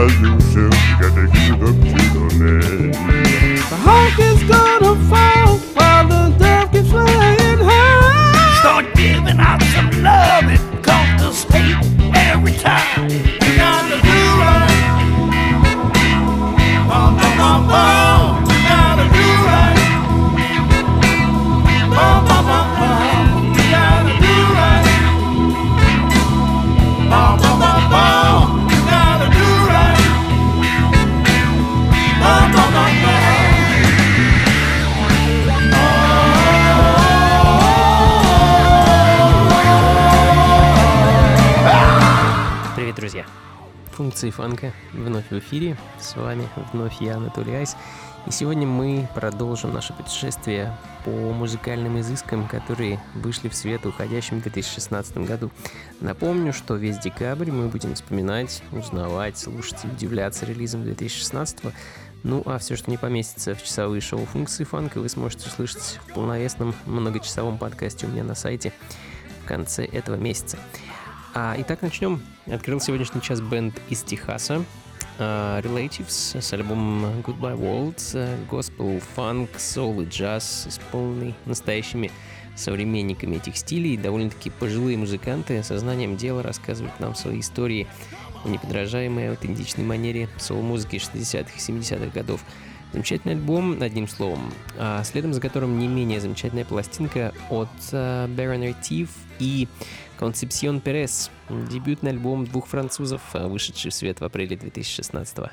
illusion gotta give up to the man. The hawk is gonna fall while the dove keeps flying high. Start giving out some love, it costs the state every time. Функции фанка вновь в эфире. С вами вновь я, Анатолий Айс. И сегодня мы продолжим наше путешествие по музыкальным изыскам, которые вышли в свет в уходящем 2016 году. Напомню, что весь декабрь мы будем вспоминать, узнавать, слушать и удивляться релизом 2016 ну а все, что не поместится в часовые шоу функции фанка, вы сможете услышать в полновесном многочасовом подкасте у меня на сайте в конце этого месяца. А, итак, начнем. Открыл сегодняшний час бенд из Техаса. Uh, Relatives с альбомом Goodbye World, Gospel, Funk, Soul и Jazz, исполненный настоящими современниками этих стилей. Довольно-таки пожилые музыканты со знанием дела рассказывают нам свои истории в неподражаемой аутентичной манере соул-музыки 60-х и 70-х годов. Замечательный альбом, одним словом, а следом за которым не менее замечательная пластинка от uh, Baron Retif и Concepcion Перес, дебютный альбом двух французов, вышедший в свет в апреле 2016 года.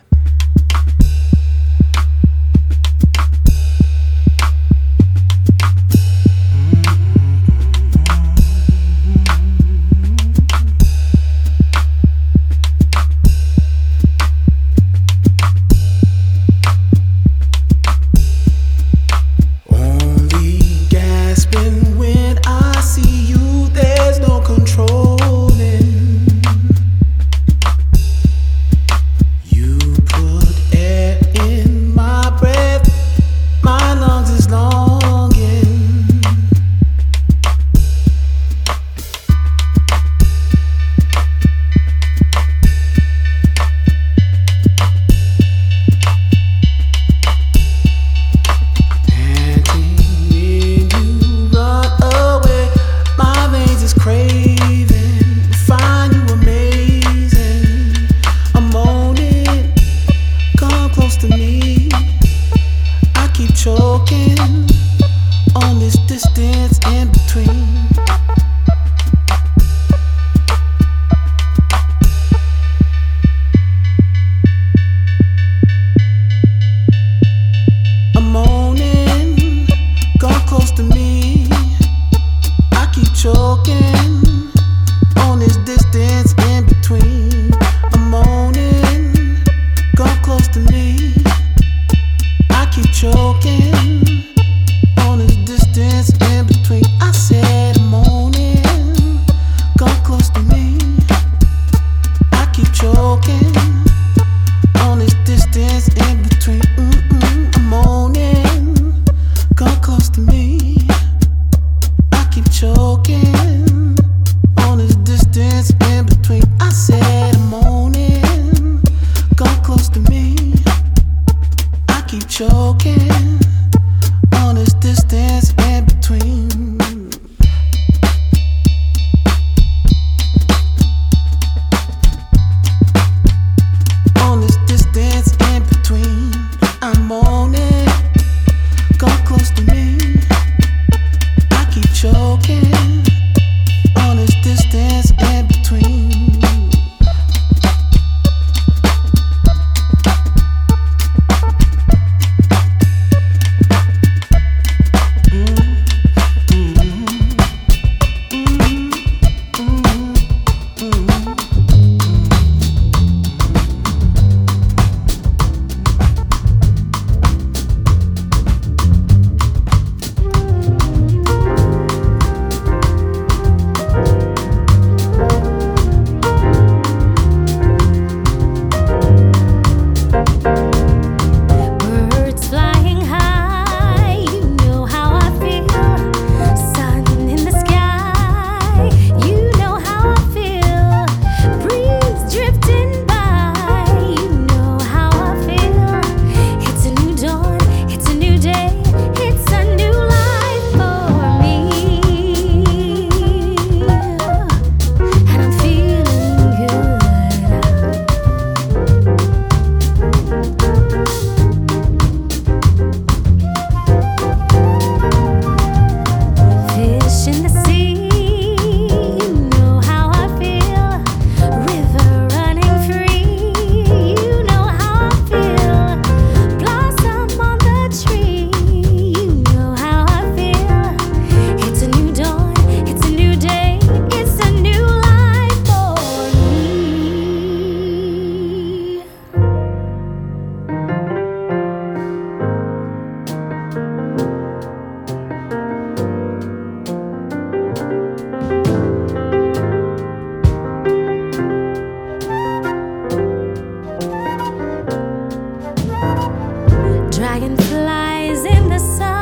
dragonflies in the sun.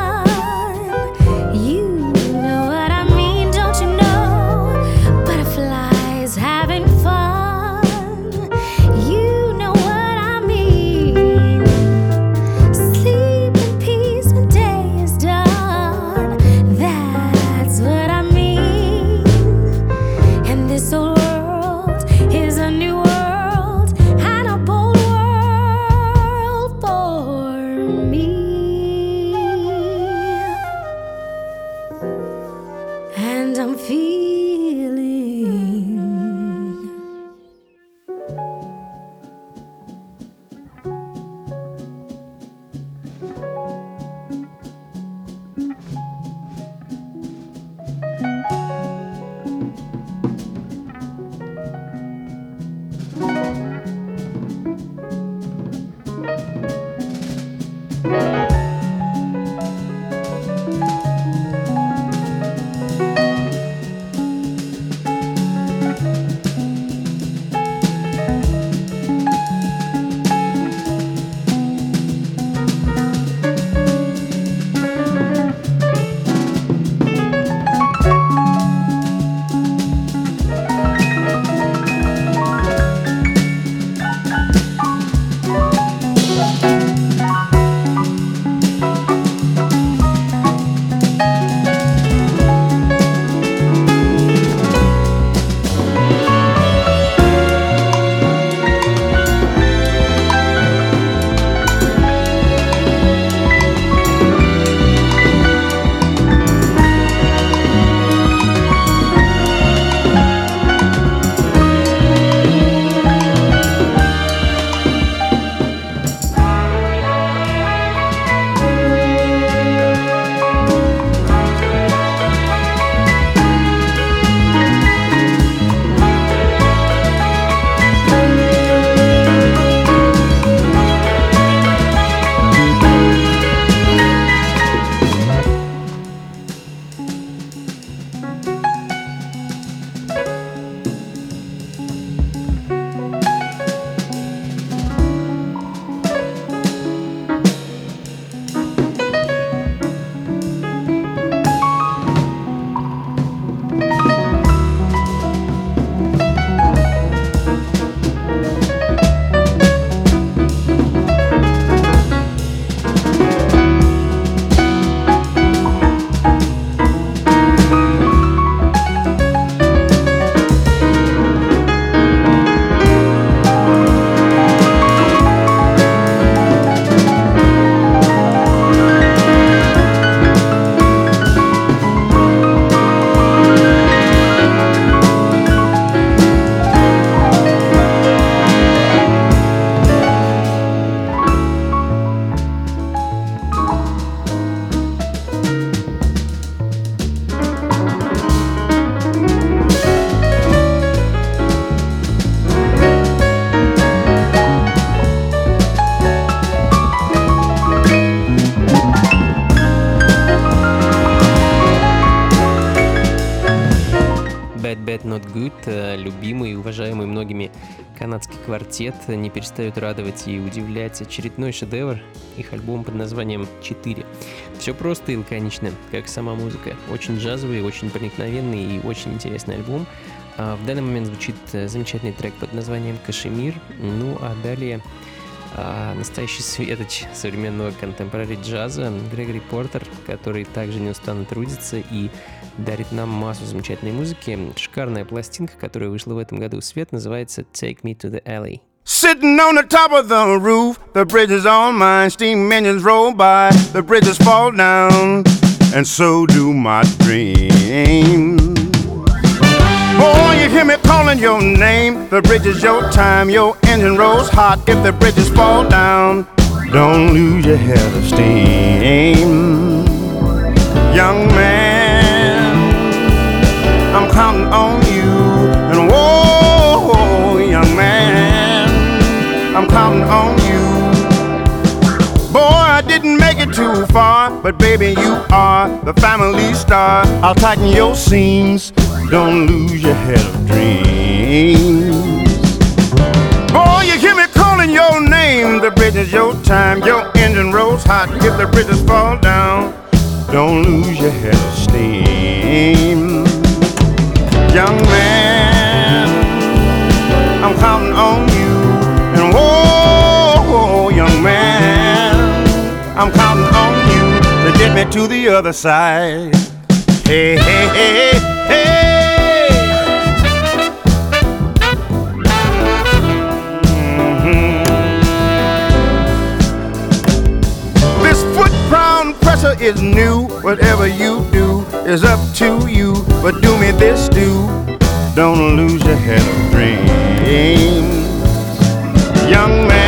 Не перестают радовать и удивлять очередной шедевр их альбом под названием «4». Все просто и лаконично, как сама музыка. Очень джазовый, очень проникновенный и очень интересный альбом. А в данный момент звучит э, замечательный трек под названием «Кашемир». Ну а далее а, настоящий светоч современного контемпорари джаза Грегори Портер, который также неустанно трудится и дарит нам массу замечательной музыки. Шикарная пластинка, которая вышла в этом году в свет, называется «Take Me to the Alley». Sitting on the top of the roof, the bridge is on mine, steam engines roll by, the bridges fall down, and so do my dreams. Oh, you hear me calling your name. The bridge is your time. Your engine rolls hot. If the bridges fall down, don't lose your head of steam. Young man, I'm counting on counting on you. Boy, I didn't make it too far, but baby, you are the family star. I'll tighten your seams don't lose your head of dreams. Boy, you hear me calling your name. The bridge is your time. Your engine rolls hot. If the bridges fall down, don't lose your head of steam. Young man, I'm counting on you. I'm counting on you to get me to the other side. Hey, hey, hey, hey. Mm-hmm. This foot pound pressure is new. Whatever you do is up to you. But do me this, do. Don't lose your head of dreams. Young man,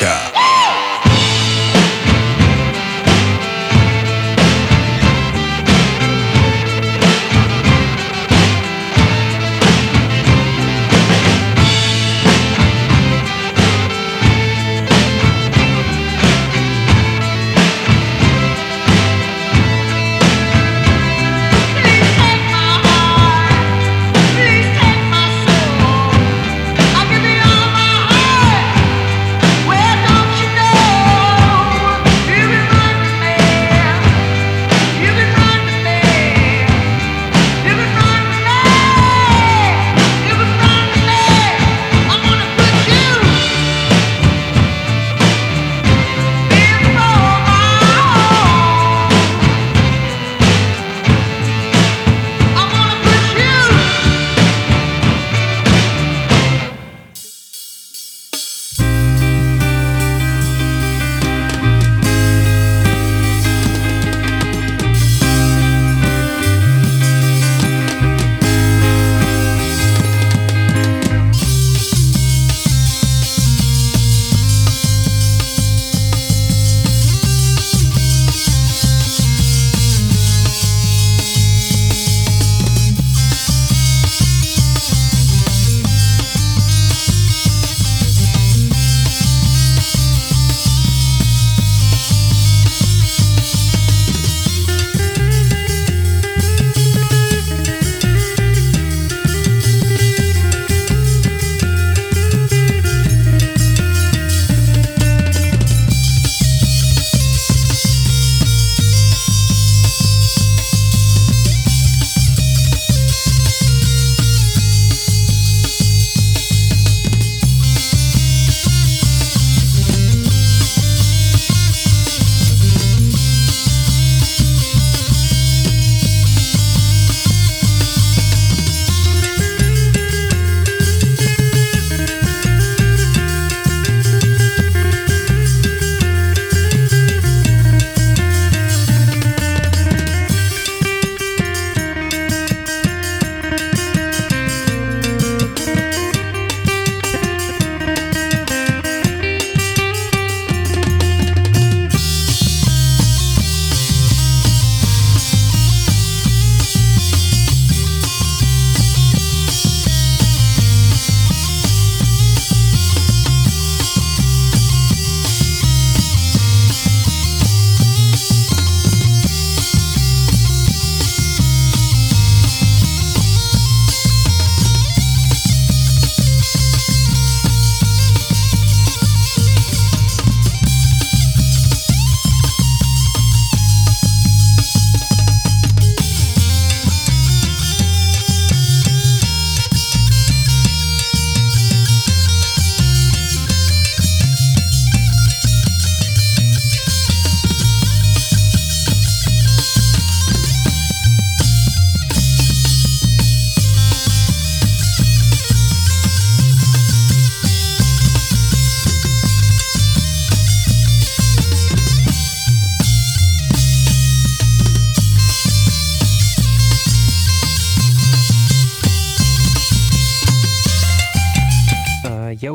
Música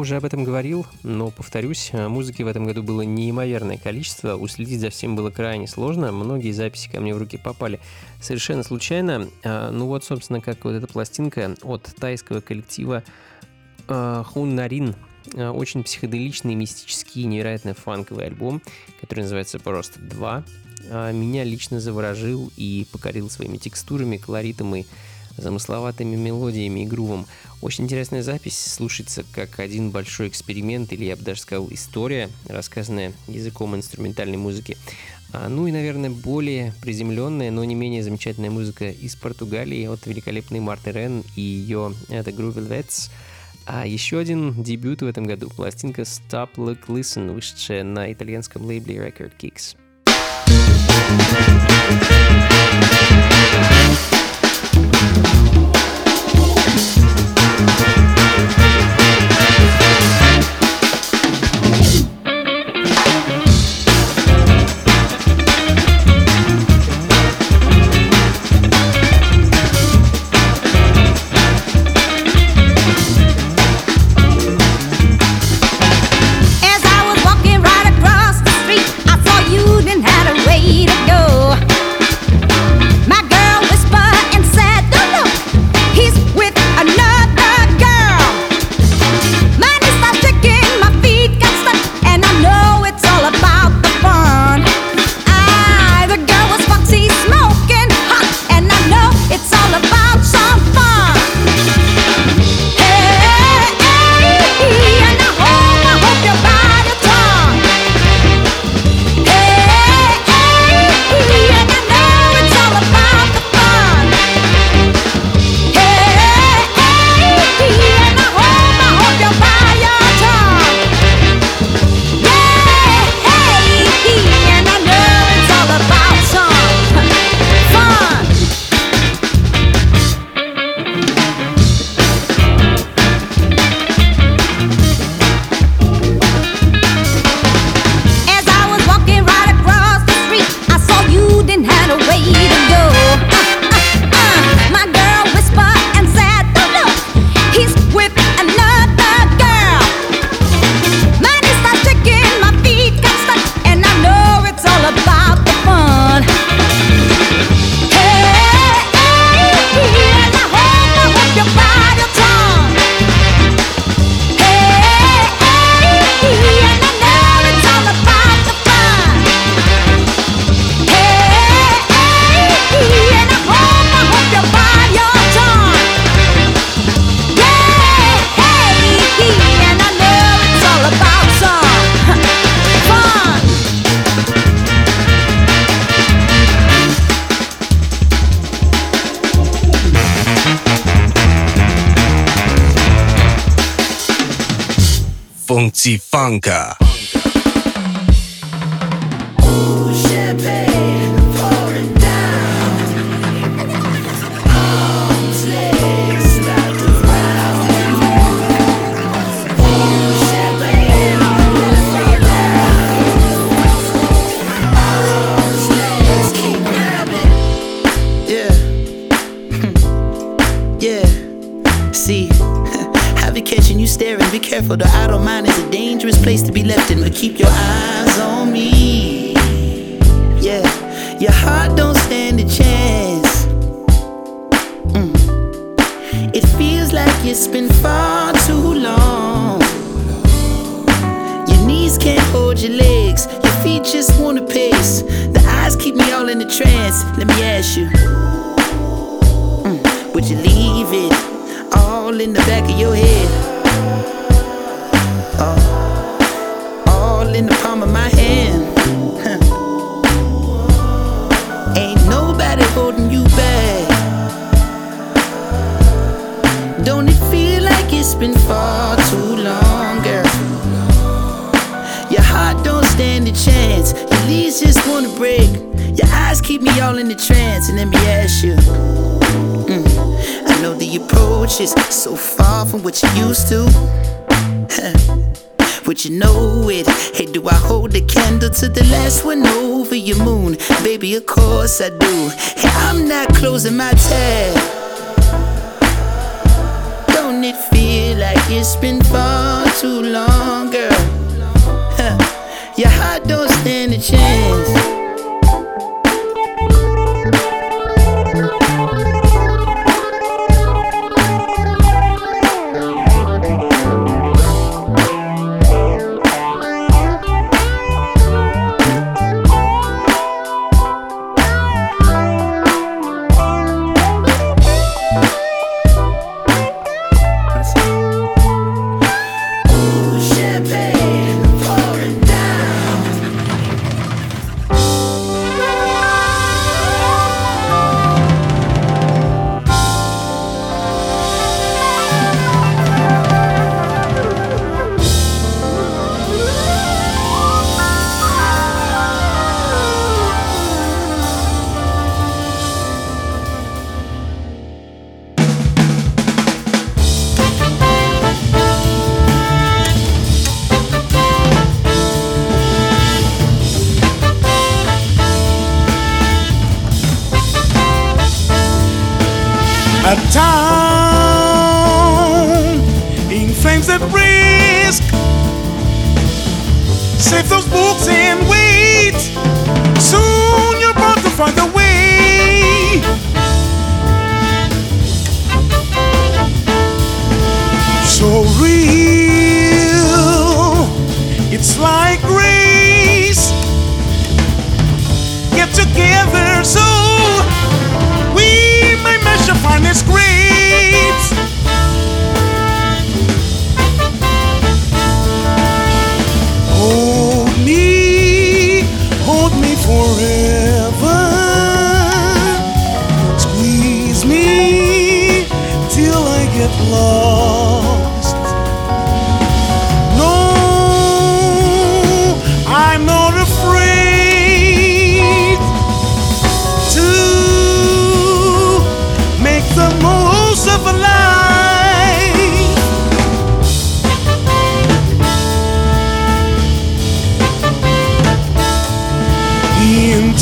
уже об этом говорил, но повторюсь, э, музыки в этом году было неимоверное количество, уследить за всем было крайне сложно, многие записи ко мне в руки попали совершенно случайно. А, ну вот, собственно, как вот эта пластинка от тайского коллектива э, Хун Нарин, э, очень психоделичный, мистический, невероятно фанковый альбом, который называется просто «Два». Меня лично заворожил и покорил своими текстурами, колоритом и замысловатыми мелодиями и грувом. Очень интересная запись, слушается как один большой эксперимент, или я бы даже сказал история, рассказанная языком инструментальной музыки. А, ну и, наверное, более приземленная, но не менее замечательная музыка из Португалии от великолепной Марты Рен и ее это Groovy Vets. А еще один дебют в этом году, пластинка Stop Look Listen, вышедшая на итальянском лейбле Record Kicks. все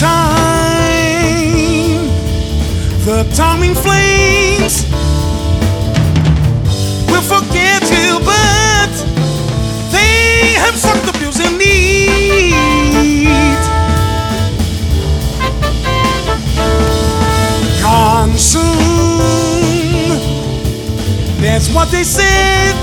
time, the towering flames will forget you, but they have sucked the pills you need. Gone soon, that's what they said.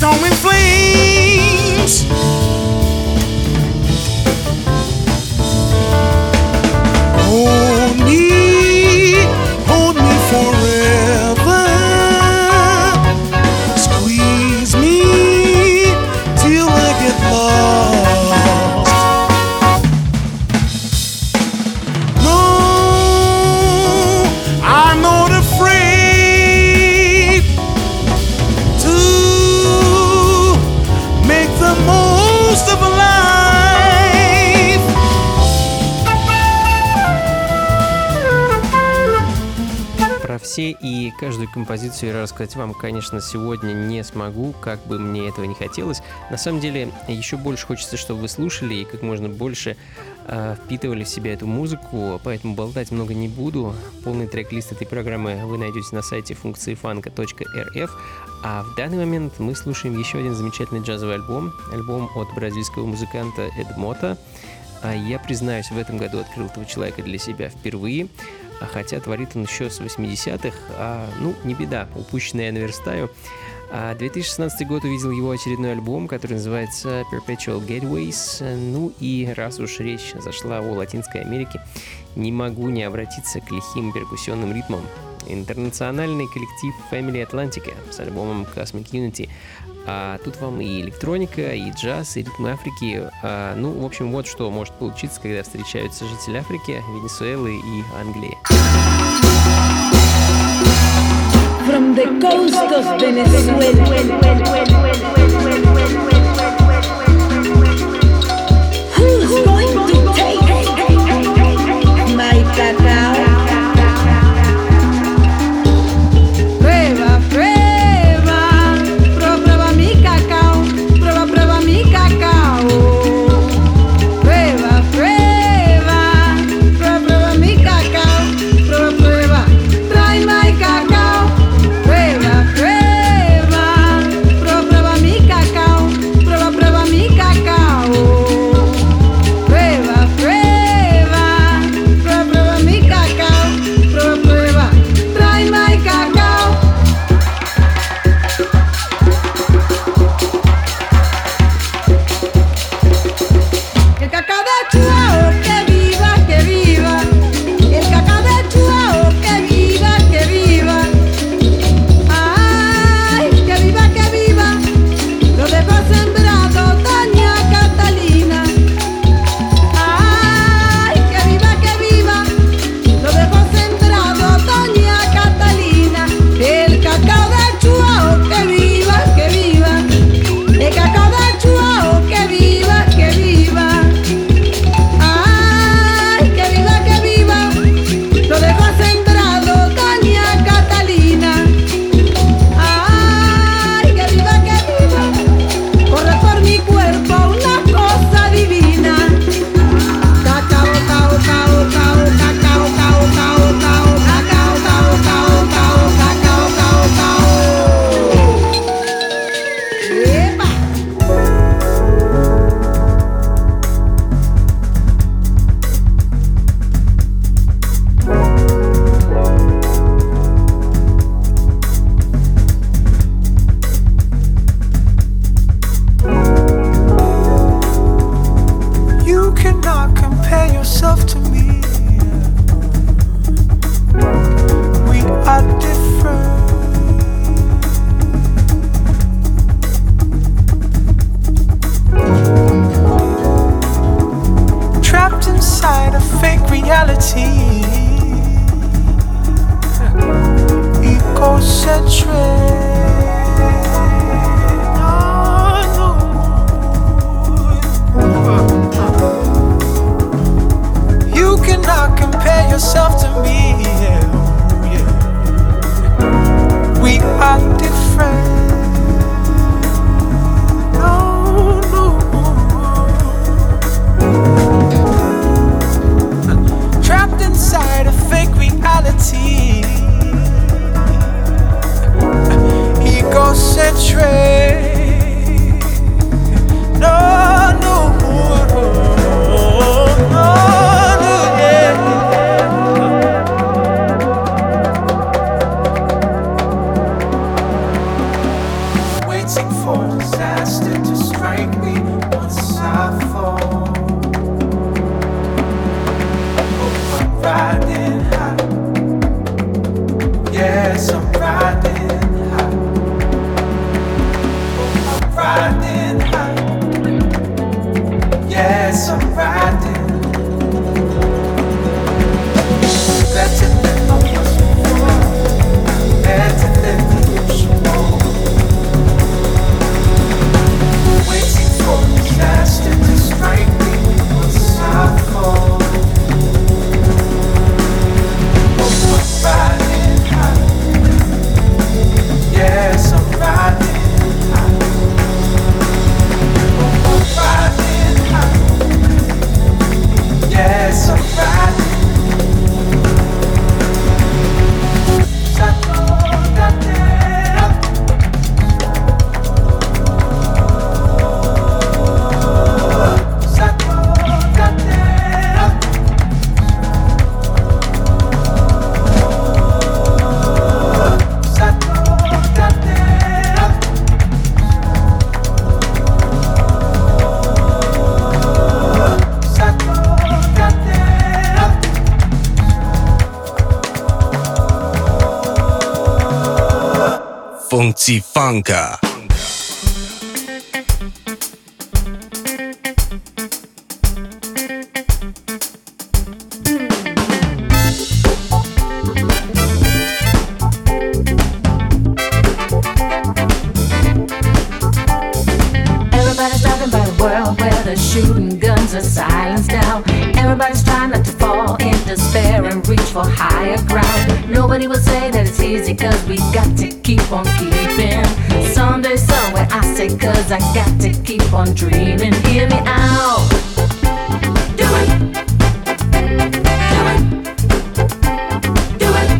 throwing flames. Каждую композицию я рассказать вам, конечно, сегодня не смогу, как бы мне этого не хотелось. На самом деле, еще больше хочется, чтобы вы слушали и как можно больше э, впитывали в себя эту музыку, поэтому болтать много не буду. Полный трек-лист этой программы вы найдете на сайте функции фанка.рф, а в данный момент мы слушаем еще один замечательный джазовый альбом, альбом от бразильского музыканта Эдмота. А я признаюсь, в этом году открыл этого человека для себя впервые, хотя творит он еще с 80-х, а, ну, не беда, упущенное я наверстаю. А 2016 год увидел его очередной альбом, который называется Perpetual Gateways. Ну и раз уж речь зашла о Латинской Америке, не могу не обратиться к лихим перкуссионным ритмам. Интернациональный коллектив Family Atlantica с альбомом Cosmic Unity – а тут вам и электроника, и джаз, и ритм Африки. А, ну, в общем, вот что может получиться, когда встречаются жители Африки, Венесуэлы и Англии. From the coast of Venezuela. some and reach for higher ground. Nobody will say that it's easy cause we got to cause I got to keep on dreaming. Hear me out. Do it. Do it. Do it.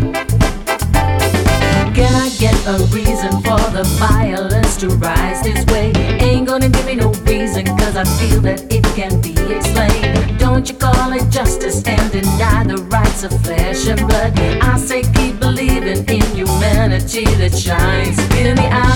Can I get a reason for the violence to rise this way? Ain't gonna give me no reason, cause I feel that it can be explained. Don't you call it justice and deny the rights of flesh and blood? I say keep believing in humanity that shines. Hear me out.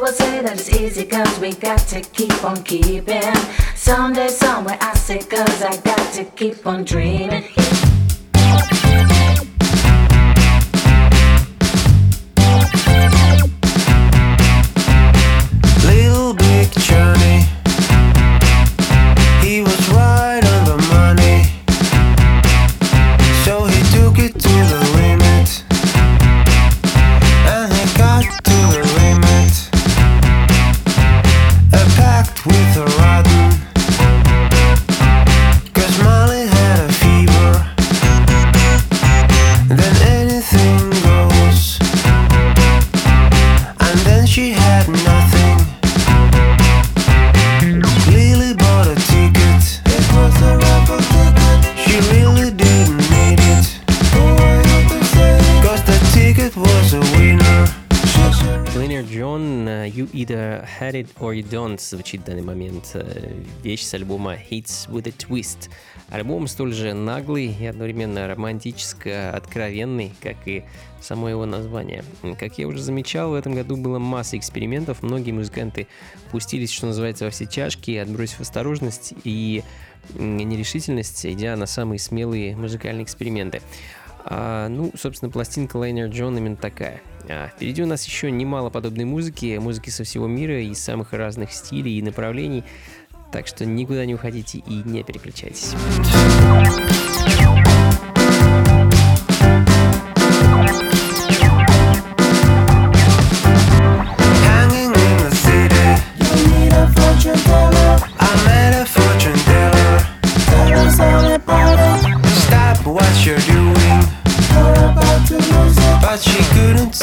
Will say that it's easy cause we got to keep on keeping. Someday, somewhere, I say cause I got to keep on dreaming. It or You Don't звучит в данный момент. э, Вещь с альбома Hits with a Twist. Альбом столь же наглый и одновременно романтически откровенный, как и само его название. Как я уже замечал, в этом году было масса экспериментов. Многие музыканты пустились, что называется, во все тяжкие, отбросив осторожность и нерешительность, идя на самые смелые музыкальные эксперименты. А, ну, собственно, пластинка Лайнер Джон именно такая. А, впереди у нас еще немало подобной музыки, музыки со всего мира, из самых разных стилей и направлений. Так что никуда не уходите и не переключайтесь. she couldn't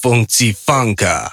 风起放歌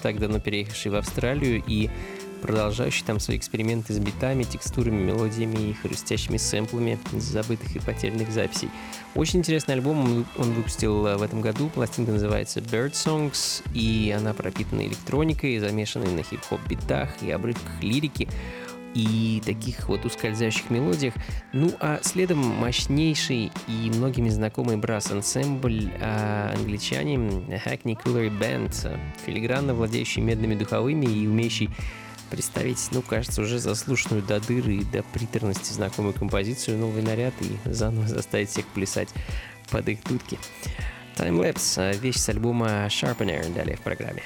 так давно переехавший в Австралию и продолжающий там свои эксперименты с битами, текстурами, мелодиями и хрустящими сэмплами забытых и потерянных записей. Очень интересный альбом он выпустил э, в этом году. Пластинка называется Bird Songs, и она пропитана электроникой, замешанной на хип-хоп битах и обрывках лирики и таких вот ускользающих мелодиях. Ну а следом мощнейший и многими знакомый брас-ансембль а, англичане Hackney Coolery Band, филигранно владеющий медными духовыми и умеющий представить, ну, кажется, уже заслушанную до дыры и до приторности знакомую композицию, новый наряд и заново заставить всех плясать под их дудки. Timelapse, вещь с альбома Sharpener, далее в программе.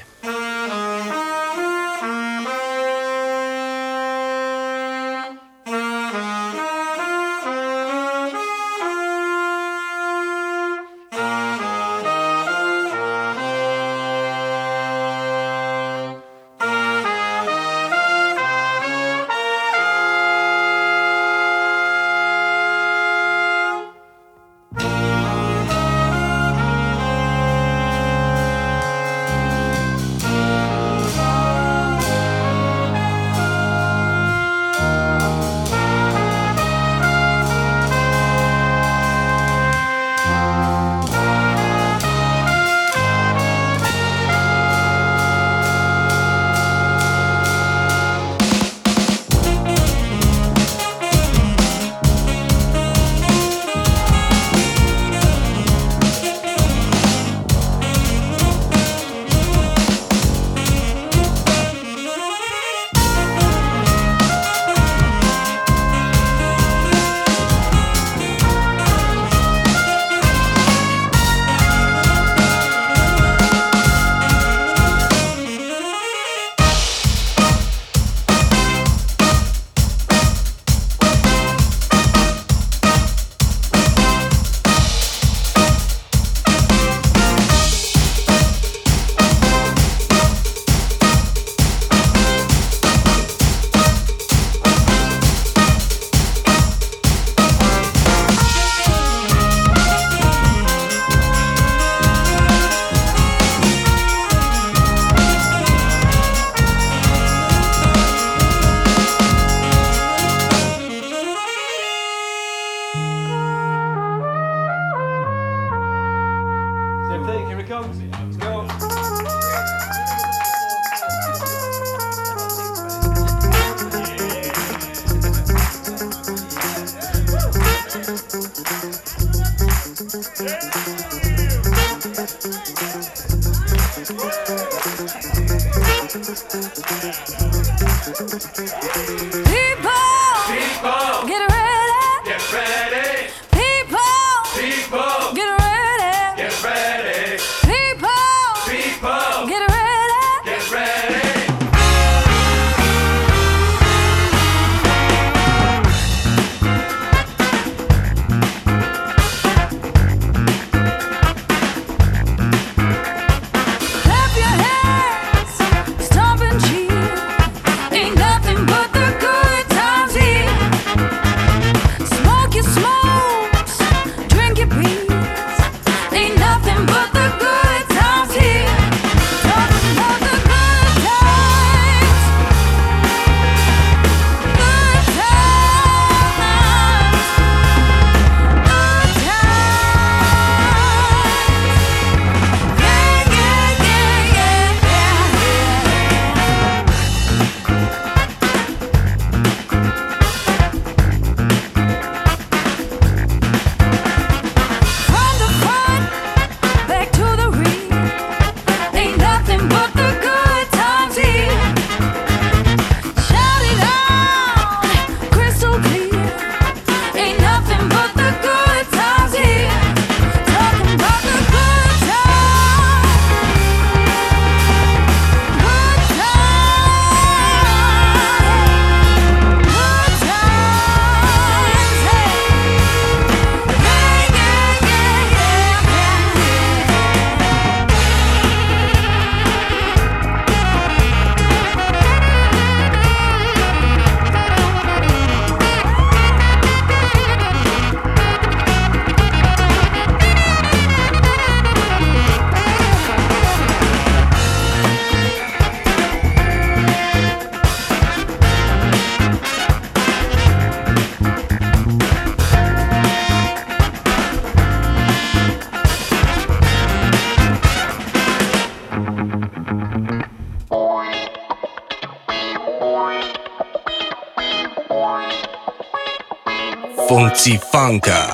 Funka.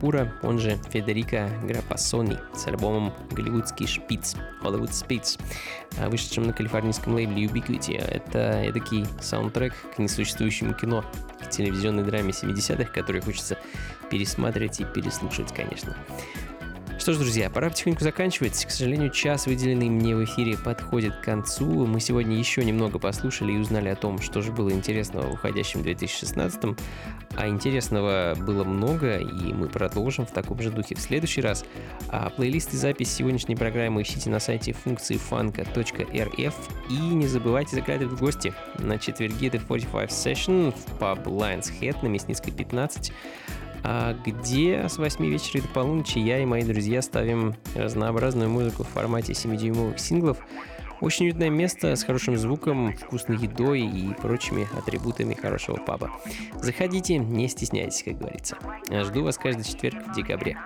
Мицура Пура, он же Федерико Граппассони, с альбомом «Голливудский шпиц» Hollywood Spitz, вышедшим на калифорнийском лейбле Ubiquity. Это эдакий саундтрек к несуществующему кино, к телевизионной драме 70-х, который хочется пересматривать и переслушивать, конечно. Что ж, друзья, пора потихоньку заканчивать. К сожалению, час, выделенный мне в эфире, подходит к концу. Мы сегодня еще немного послушали и узнали о том, что же было интересного в уходящем 2016 а интересного было много, и мы продолжим в таком же духе в следующий раз. А плейлист и запись сегодняшней программы ищите на сайте функции фанка.рф и не забывайте заглядывать в гости на четверге The 45 Session в паб Lions Head на Мясницкой 15 а где с 8 вечера до полуночи я и мои друзья ставим разнообразную музыку в формате 7-дюймовых синглов. Очень уютное место с хорошим звуком, вкусной едой и прочими атрибутами хорошего паба. Заходите, не стесняйтесь, как говорится. Жду вас каждый четверг в декабре.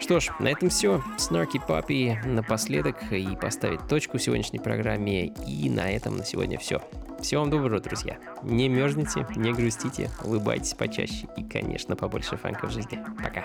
Что ж, на этом все. Снарки Папи напоследок и поставить точку в сегодняшней программе. И на этом на сегодня все. Всего вам доброго, друзья. Не мерзните, не грустите, улыбайтесь почаще и, конечно, побольше фанка в жизни. Пока.